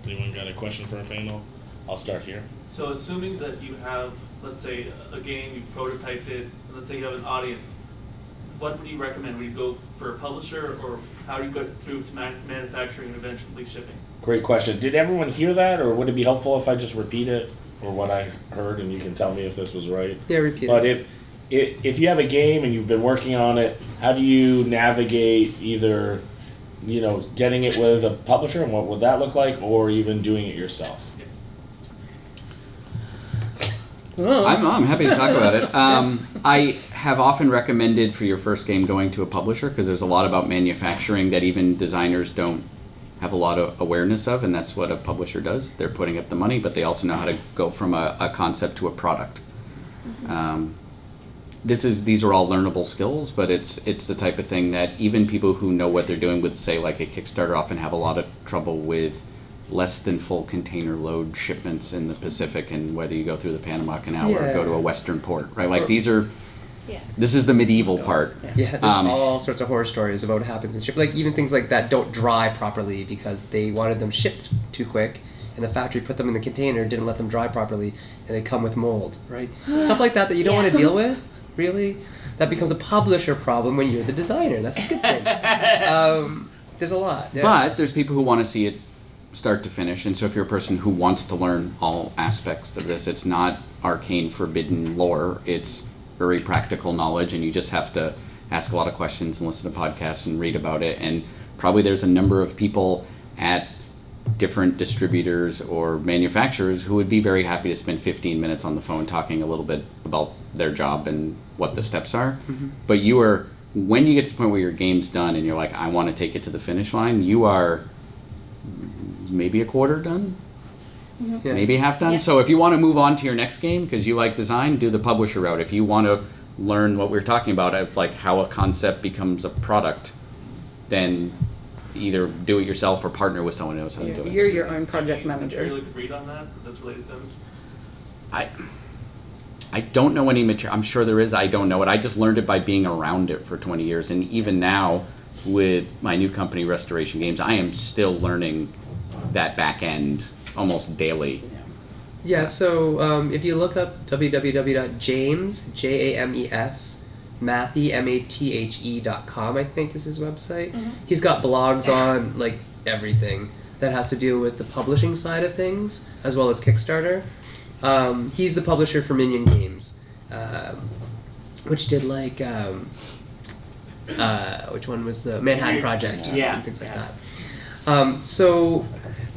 anyone got a question for a panel? I'll start here. So assuming that you have, let's say, a game, you've prototyped it, and let's say you have an audience, what would you recommend? Would you go for a publisher, or how do you get through to man- manufacturing and eventually shipping? Great question. Did everyone hear that, or would it be helpful if I just repeat it, or what I heard, and you can tell me if this was right? Yeah, repeat But it. if if if you have a game and you've been working on it, how do you navigate either, you know, getting it with a publisher, and what would that look like, or even doing it yourself? I'm, I'm happy to talk about it. Um, I have often recommended for your first game going to a publisher because there's a lot about manufacturing that even designers don't have a lot of awareness of, and that's what a publisher does. They're putting up the money, but they also know how to go from a, a concept to a product. Um, this is these are all learnable skills, but it's it's the type of thing that even people who know what they're doing with say like a Kickstarter often have a lot of trouble with less than full container load shipments in the Pacific and whether you go through the Panama Canal or Yeah. go to a western port, right? Like Or- these are Yeah. this is the medieval part. Yeah, there's Um, all sorts of horror stories about what happens in ship. Like even things like that don't dry properly because they wanted them shipped too quick, and the factory put them in the container, didn't let them dry properly, and they come with mold, right? Stuff like that that you don't want to deal with, really. That becomes a publisher problem when you're the designer. That's a good thing. um, there's a lot. yeah. But there's people who want to see it start to finish, and so if you're a person who wants to learn all aspects of this, it's not arcane forbidden lore. It's very practical knowledge, and you just have to ask a lot of questions and listen to podcasts and read about it. And probably there's a number of people at different distributors or manufacturers who would be very happy to spend 15 minutes on the phone talking a little bit about their job and what the steps are. Mm-hmm. But you are when you get to the point where your game's done and you're like, I want to take it to the finish line, you are maybe a quarter done, mm-hmm. Yeah. maybe half done. Yeah. So if you want to move on to your next game because you like design, do the publisher route. If you want to learn what we are talking about of like how a concept becomes a product, then either do it yourself or partner with someone who knows how to do it. You're your own project manager. material you could read on that that's related to them? I I don't know any material. I'm sure there is. I don't know it. I just learned it by being around it for 20 years, and even now with my new company, Restoration Games, I am still learning that back end almost daily. Yeah, so um, if you look up www.james, J A M E S, Mathe, M A T H E dot com, I think is his website. He's got blogs on like everything that has to do with the publishing side of things, as well as Kickstarter. Um, he's the publisher for Minion Games, um, which did like, um, uh, which one was the Manhattan Project? Yeah. and things like that. Um, so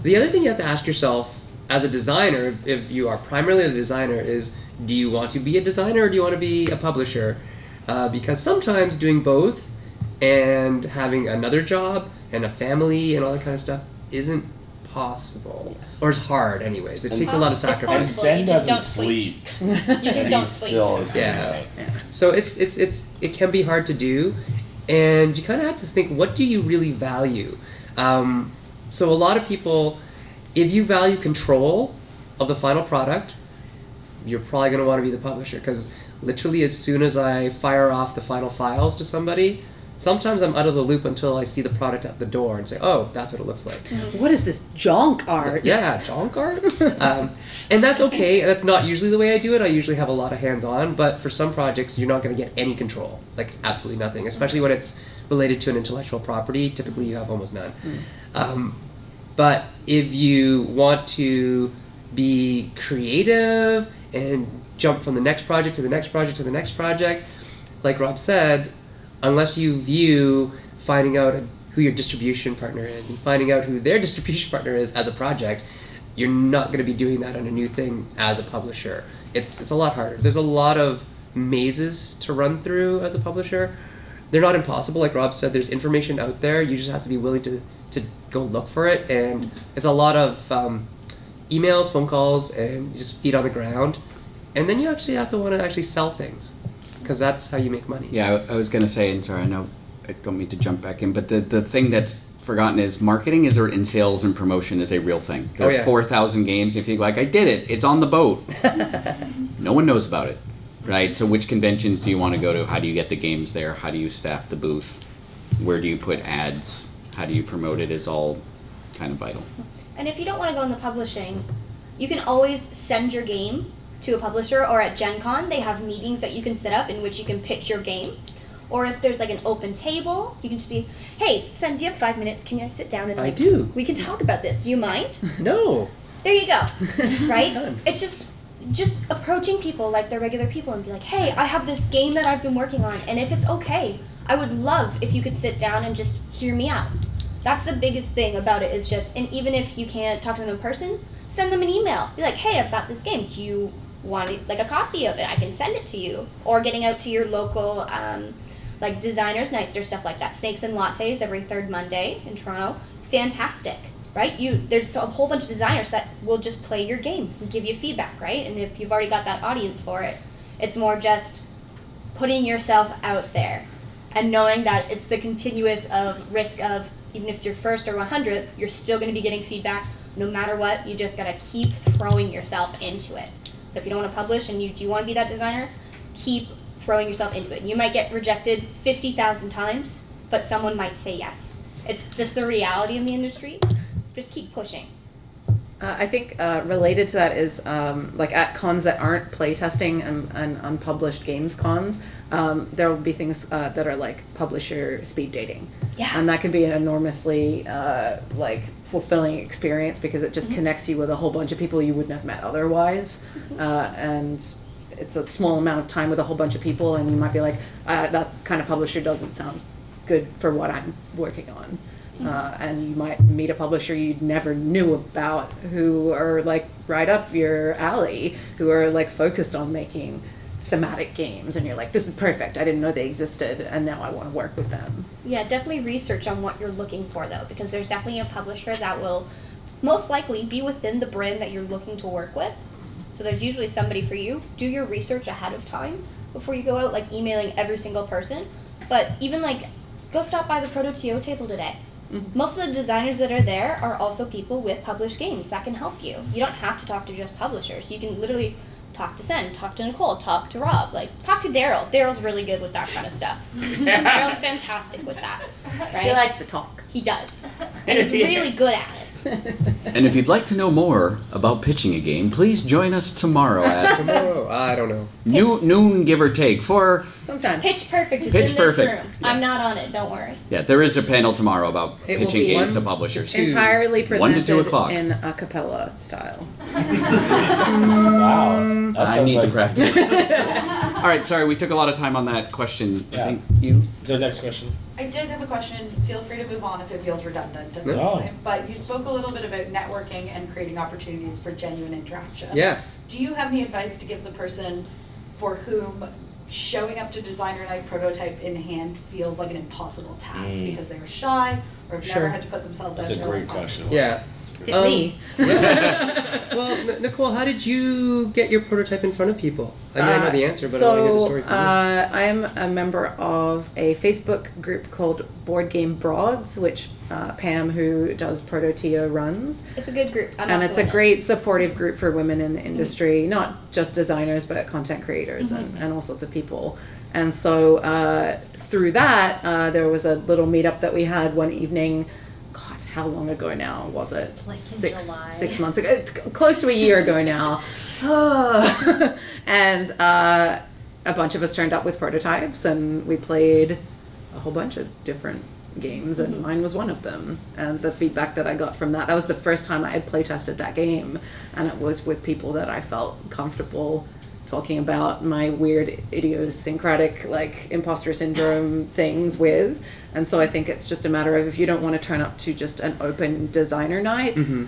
the other thing you have to ask yourself as a designer, if you are primarily a designer, is do you want to be a designer or do you want to be a publisher? Uh, because sometimes doing both and having another job and a family and all that kind of stuff isn't possible, or is hard, anyways. It And- takes a lot of It's And sacrifice. possible. Sen you just doesn't don't sleep. sleep. You just and don't he sleep. still is Yeah. doing. So it's it's it's it can be hard to do, and you kind of have to think what do you really value. Um, so a lot of people, if you value control of the final product, you're probably going to want to be the publisher because literally as soon as I fire off the final files to somebody, sometimes I'm out of the loop until I see the product at the door and say, oh, that's what it looks like. What is this junk art? Yeah, junk art. um, and that's okay. That's not usually the way I do it. I usually have a lot of hands on, but for some projects, you're not going to get any control, like absolutely nothing, especially when it's related to an intellectual property. Typically, you have almost none. Um, but if you want to be creative and jump from the next project to the next project to the next project, like Rob said, unless you view finding out who your distribution partner is and finding out who their distribution partner is as a project, you're not going to be doing that on a new thing as a publisher. It's it's a lot harder. There's a lot of mazes to run through as a publisher. They're not impossible, like Rob said. There's information out there. You just have to be willing to to go look for it, and it's a lot of um, emails, phone calls, and just feet on the ground. And then you actually have to want to actually sell things, because that's how you make money. Yeah, I, I was gonna say, and sorry, I know I don't mean to jump back in, but the the thing that's forgotten is marketing is or in sales and promotion is a real thing. Oh, There's yeah. four thousand games. If you like, I did it. It's on the boat. no one knows about it, right? So which conventions do you want to go to? How do you get the games there? How do you staff the booth? Where do you put ads? How do you promote it? Is all kind of vital. And if you don't want to go in the publishing, you can always send your game to a publisher or at Gen Con they have meetings that you can set up in which you can pitch your game. Or if there's like an open table, you can just be, hey, Sen, do you have five minutes? Can you sit down and I like, do. we can talk about this. Do you mind? No. There you go. right? It's just just approaching people like they're regular people and be like, "Hey, I have this game that I've been working on, and if it's okay, I would love if you could sit down and just hear me out." That's the biggest thing about it is just, and even if you can't talk to them in person, send them an email. Be like, "Hey, I've got this game. Do you want it, like a copy of it? I can send it to you." Or getting out to your local um, like designers nights or stuff like that. Snakes and lattes every third Monday in Toronto. Fantastic, right? You there's a whole bunch of designers that will just play your game and give you feedback, right? And if you've already got that audience for it, it's more just putting yourself out there and knowing that it's the continuous of risk of even if it's your first or 100th, you're still going to be getting feedback no matter what. You just got to keep throwing yourself into it. So if you don't want to publish and you do want to be that designer, keep throwing yourself into it. You might get rejected 50,000 times, but someone might say yes. It's just the reality of the industry. Just keep pushing. Uh, I think uh, related to that is um, like at cons that aren't playtesting and, and unpublished games cons, um, there will be things uh, that are like publisher speed dating. Yeah. And that can be an enormously uh, like fulfilling experience because it just connects you with a whole bunch of people you wouldn't have met otherwise. Uh, and it's a small amount of time with a whole bunch of people, and you might be like, uh, that kind of publisher doesn't sound good for what I'm working on. Uh, and you might meet a publisher you never knew about who are like right up your alley, who are like focused on making thematic games, and you're like, this is perfect. I didn't know they existed, and now I want to work with them. Yeah, definitely research on what you're looking for though, because there's definitely a publisher that will most likely be within the brand that you're looking to work with. So there's usually somebody for you. Do your research ahead of time before you go out like emailing every single person. But even like go stop by the Proto TO table today. Mhm. Most of the designers that are there are also people with published games that can help you. You don't have to talk to just publishers. You can literally talk to Sen, talk to Nicole, talk to Rob, like talk to Daryl. Daryl's really good with that kind of stuff. Daryl's fantastic with that. Right? He likes to talk. He does. And he's really good at it. And if you'd like to know more about pitching a game, please join us tomorrow at Tomorrow, I don't know. new, noon, give or take, for Sometimes. Pitch Perfect is Pitch in Perfect. this room. I'm not on it, don't worry. yeah, there is a panel tomorrow about It will pitching be games to one- publishers. two- Entirely One to presented two o'clock. in a cappella style. Wow. That I sounds need to like practice. All right, sorry, we took a lot of time on that question. Yeah. I think you. So next question. I did have a question. Feel free to move on if it feels redundant at this No. point. But you spoke a little bit about networking and creating opportunities for genuine interaction. Yeah. Do you have any advice to give the person for whom showing up to designer night prototype in hand feels like an impossible task Mm. because they're shy or have Sure. never had to put themselves That's out a there great like that? question. Yeah. Hit Um, me. well, N- Nicole, how did you get your prototype in front of people? I mean, I know the answer, but so, I want to hear the story from you. uh, I am a member of a Facebook group called Board Game Broads, which uh, Pam, who does Proto TO, runs. It's a good group. I'm and it's a in it. great supportive group for women in the industry, not just designers, but content creators and, and all sorts of people. And so uh, through that, uh, there was a little meetup that we had one evening. How long ago now was it? Like six six months ago, It's close to a year ago now. and uh, a bunch of us turned up with prototypes, and we played a whole bunch of different games, and mine was one of them. And the feedback that I got from that, that was the first time I had playtested that game, and it was with people that I felt comfortable talking about my weird idiosyncratic like imposter syndrome things with. And so i think it's just a matter of if you don't want to turn up to just an open designer night hmm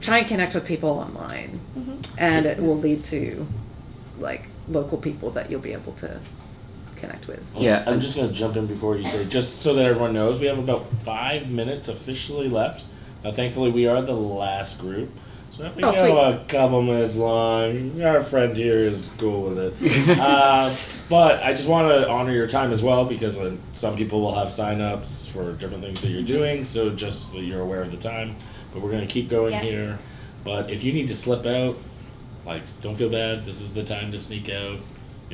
try and connect with people online. Mhm. and it will lead to like local people that you'll be able to connect with. Yeah, I'm just gonna jump in before you say, just so that everyone knows, we have about five minutes officially left. Now, thankfully, we are the last group, So if we Oh, go sweet. a couple minutes long, our friend here is cool with it. uh, but I just want to honor your time as well because uh, some people will have sign-ups for different things that you're doing. So just so you're aware of the time. But we're gonna keep going Yeah. here. But if you need to slip out, like don't feel bad. This is the time to sneak out.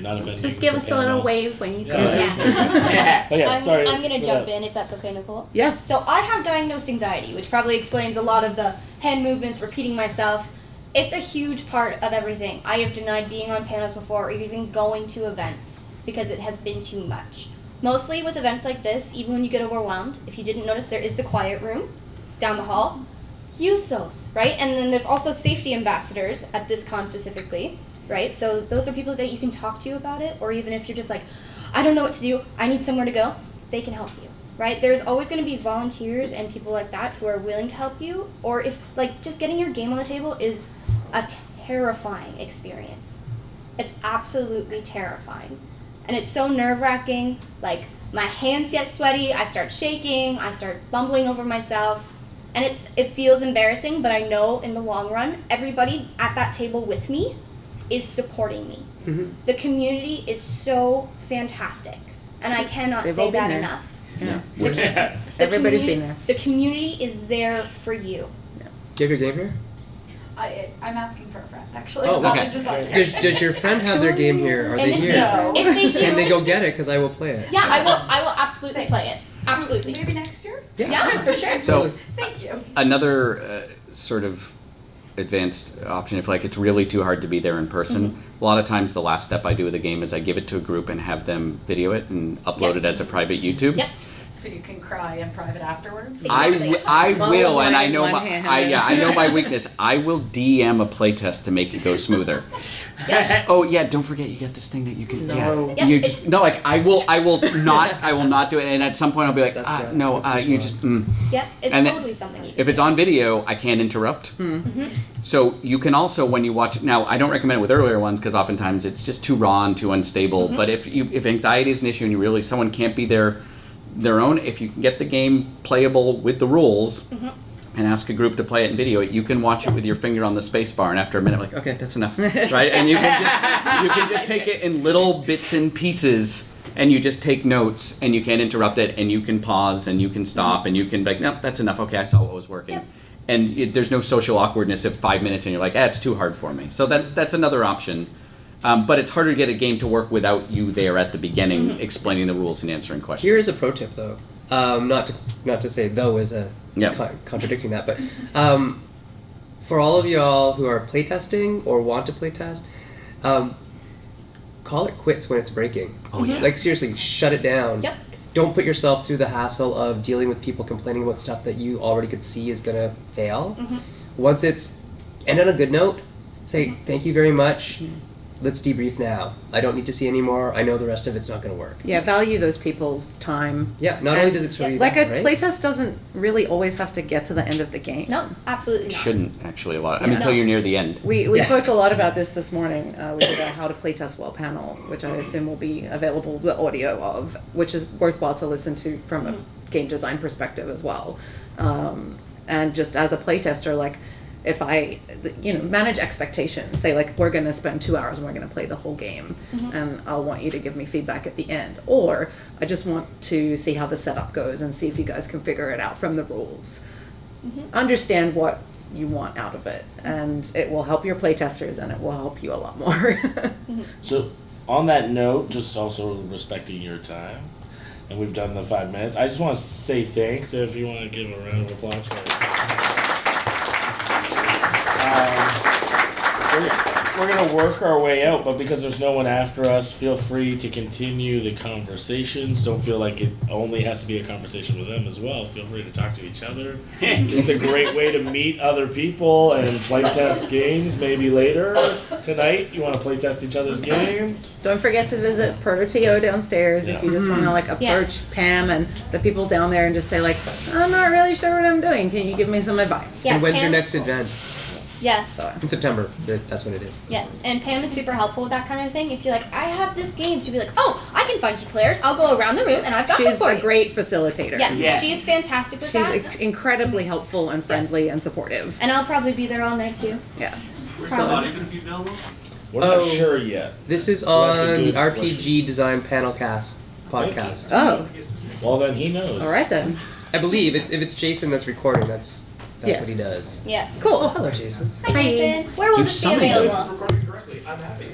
You're not offending. Just give us a little wave when you Yeah. Yeah. Oh, yeah, I'm, sorry I'm gonna jump that. in if that's okay, Nicole. Yeah. So I have diagnosed anxiety, which probably explains a lot of the hand movements, repeating myself. It's a huge part of everything. I have denied being on panels before or even going to events because it has been too much. Mostly with events like this, even when you get overwhelmed, if you didn't notice, there is the quiet room down the hall. Use those, right? And then there's also safety ambassadors at this con specifically, right? So those are people that you can talk to about it, or even if you're just like, I don't know what to do, I need somewhere to go, they can help you, right? There's always going to be volunteers and people like that who are willing to help you, or if like just getting your game on the table is a terrifying experience. It's absolutely terrifying. And it's so nerve wracking. Like, my hands get sweaty, I start shaking, I start bumbling over myself. And it's it feels embarrassing, but I know in the long run, everybody at that table with me is supporting me. Mhm. The community is so fantastic. And I cannot They've all say been that there. enough. Yeah. Yeah. The Everybody's communi- been there. The community is there for you. Do you have your game here? I, I'm asking for a friend, actually. Oh, okay. Does, does your friend have their game here? Are And they if here? they, if they do, Can they go get it? Because I will play it. yeah, I will. I will absolutely play it. Absolutely. Maybe next year? Yeah, for sure. So Thank you. another uh, sort of advanced option if like it's really too hard to be there in person mm-hmm. a lot of times the last step i do with a game is i give it to a group and have them video it and upload Yep. it as a private youtube Yep. So you can cry in private afterwards? I, w- I One will, and I know my. I, yeah I know my weakness. I will DM a playtest to make it go smoother. Oh yeah, don't forget you get this thing that you can. No. Yeah, Yeah, you just no like I will I will not I will not do it, and at some point I'll be like That's ah, right. no That's uh, you wrong. just. Mm. Yep. It's And then- totally something you can If it's do. on video, I can't interrupt. hmm So you can also, when you watch, now I don't recommend it with earlier ones because oftentimes it's just too raw and too unstable. Mhm. But if you, if anxiety is an issue and you really someone can't be their their own, if you can get the game playable with the rules Mhm. and ask a group to play it and video it, you can watch it with your finger on the space bar, and after a minute, like okay, that's enough, right? And you can just you can just take it in little bits and pieces. And you just take notes, and you can't interrupt it, and you can pause, and you can stop, and you can be like, nope, that's enough. Okay, I saw what was working Yep. and it, there's no social awkwardness of five minutes and you're like, ah, it's too hard for me. So that's that's another option. Um, but it's harder to get a game to work without you there at the beginning Mhm. explaining the rules and answering questions. Here is a pro tip, though. Um, not to not to say though is a Yeah. con- contradicting that, but um, for all of y'all who are playtesting or want to playtest, um, call it quits when it's breaking. Oh yeah. Like seriously, shut it down. Yep. Don't put yourself through the hassle of dealing with people complaining about stuff that you already could see is gonna fail. Mhm. Once it's end on a good note, say thank you very much. Let's debrief now. I don't need to see any more. I know the rest of it's not gonna work. Yeah, value those people's time. Yeah. Not only does it show you Like that, a right? playtest doesn't really always have to get to the end of the game. No, absolutely not. shouldn't actually a lot. I mean, until No. you're near the end. We, we Yeah. spoke a lot about this this morning. Uh, we did a how to playtest well panel, which I assume will be available, the audio of, which is worthwhile to listen to from a game design perspective as well. Um, and just as a playtester, like if I, you know, manage expectations, say like we're going to spend two hours and we're going to play the whole game, Mhm. and I'll want you to give me feedback at the end, or I just want to see how the setup goes and see if you guys can figure it out from the rules Mhm. understand what you want out of it and it will help your playtesters and it will help you a lot more So, on that note, just also respecting your time, and we've done the five minutes. I just want to say thanks. If you want to give a round of applause for. Um, we're, we're gonna work our way out, but because there's no one after us, feel free to continue the conversations. Don't feel like it only has to be a conversation with them as well. Feel free to talk to each other. it's a great way to meet other people and play test games. Maybe later tonight, you want to play test each other's games. don't forget to visit proto downstairs if you just want to like mm-hmm. Yeah. approach pam and the people down there and just say like i'm not really sure what i'm doing can you give me some advice Yeah, and when's your Pam's next cool. event? Yeah. So In September, that's when it is. Yeah, and Pam is super helpful with that kind of thing. If you're like, I have this game, she'll be like, oh, I can find you players. I'll go around the room and I've got this she's for a you. great facilitator. Yes, Yeah. she's fantastic with She's that. ex- incredibly helpful and friendly and supportive. and I'll probably be there all night too. Yeah. Where's the Probably. audio going to be available? We're not Oh. sure yet. This is So on the good RPG Design Panelcast Thank podcast. Oh, Well, then he knows. all right then. I believe it's if it's Jason that's recording, that's that's Yes. what he does. Yeah. Cool. Oh, Cool. hello, Jason. Hi, Hi. Jason. Where will You this be summoned us. available? recording correctly. I'm happy.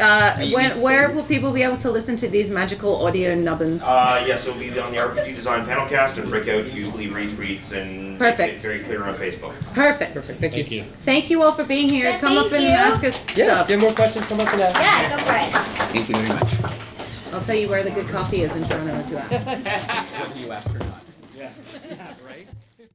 Uh, when, where will people be able to listen to these magical audio nubbins? Uh, yes, it'll be on the RPG Design Panelcast and Breakout usually retweets and Perfect. makes it very clear on Facebook. Perfect. Perfect. Thank, Thank you. you. Thank you all for being here. Yeah, Come up thank and you. ask us Yeah. stuff. If you have more questions, come up and ask. Yeah, go for it. Thank you very much. I'll tell you where the good coffee is in Toronto if you ask. Whether you ask or not. Yeah. right?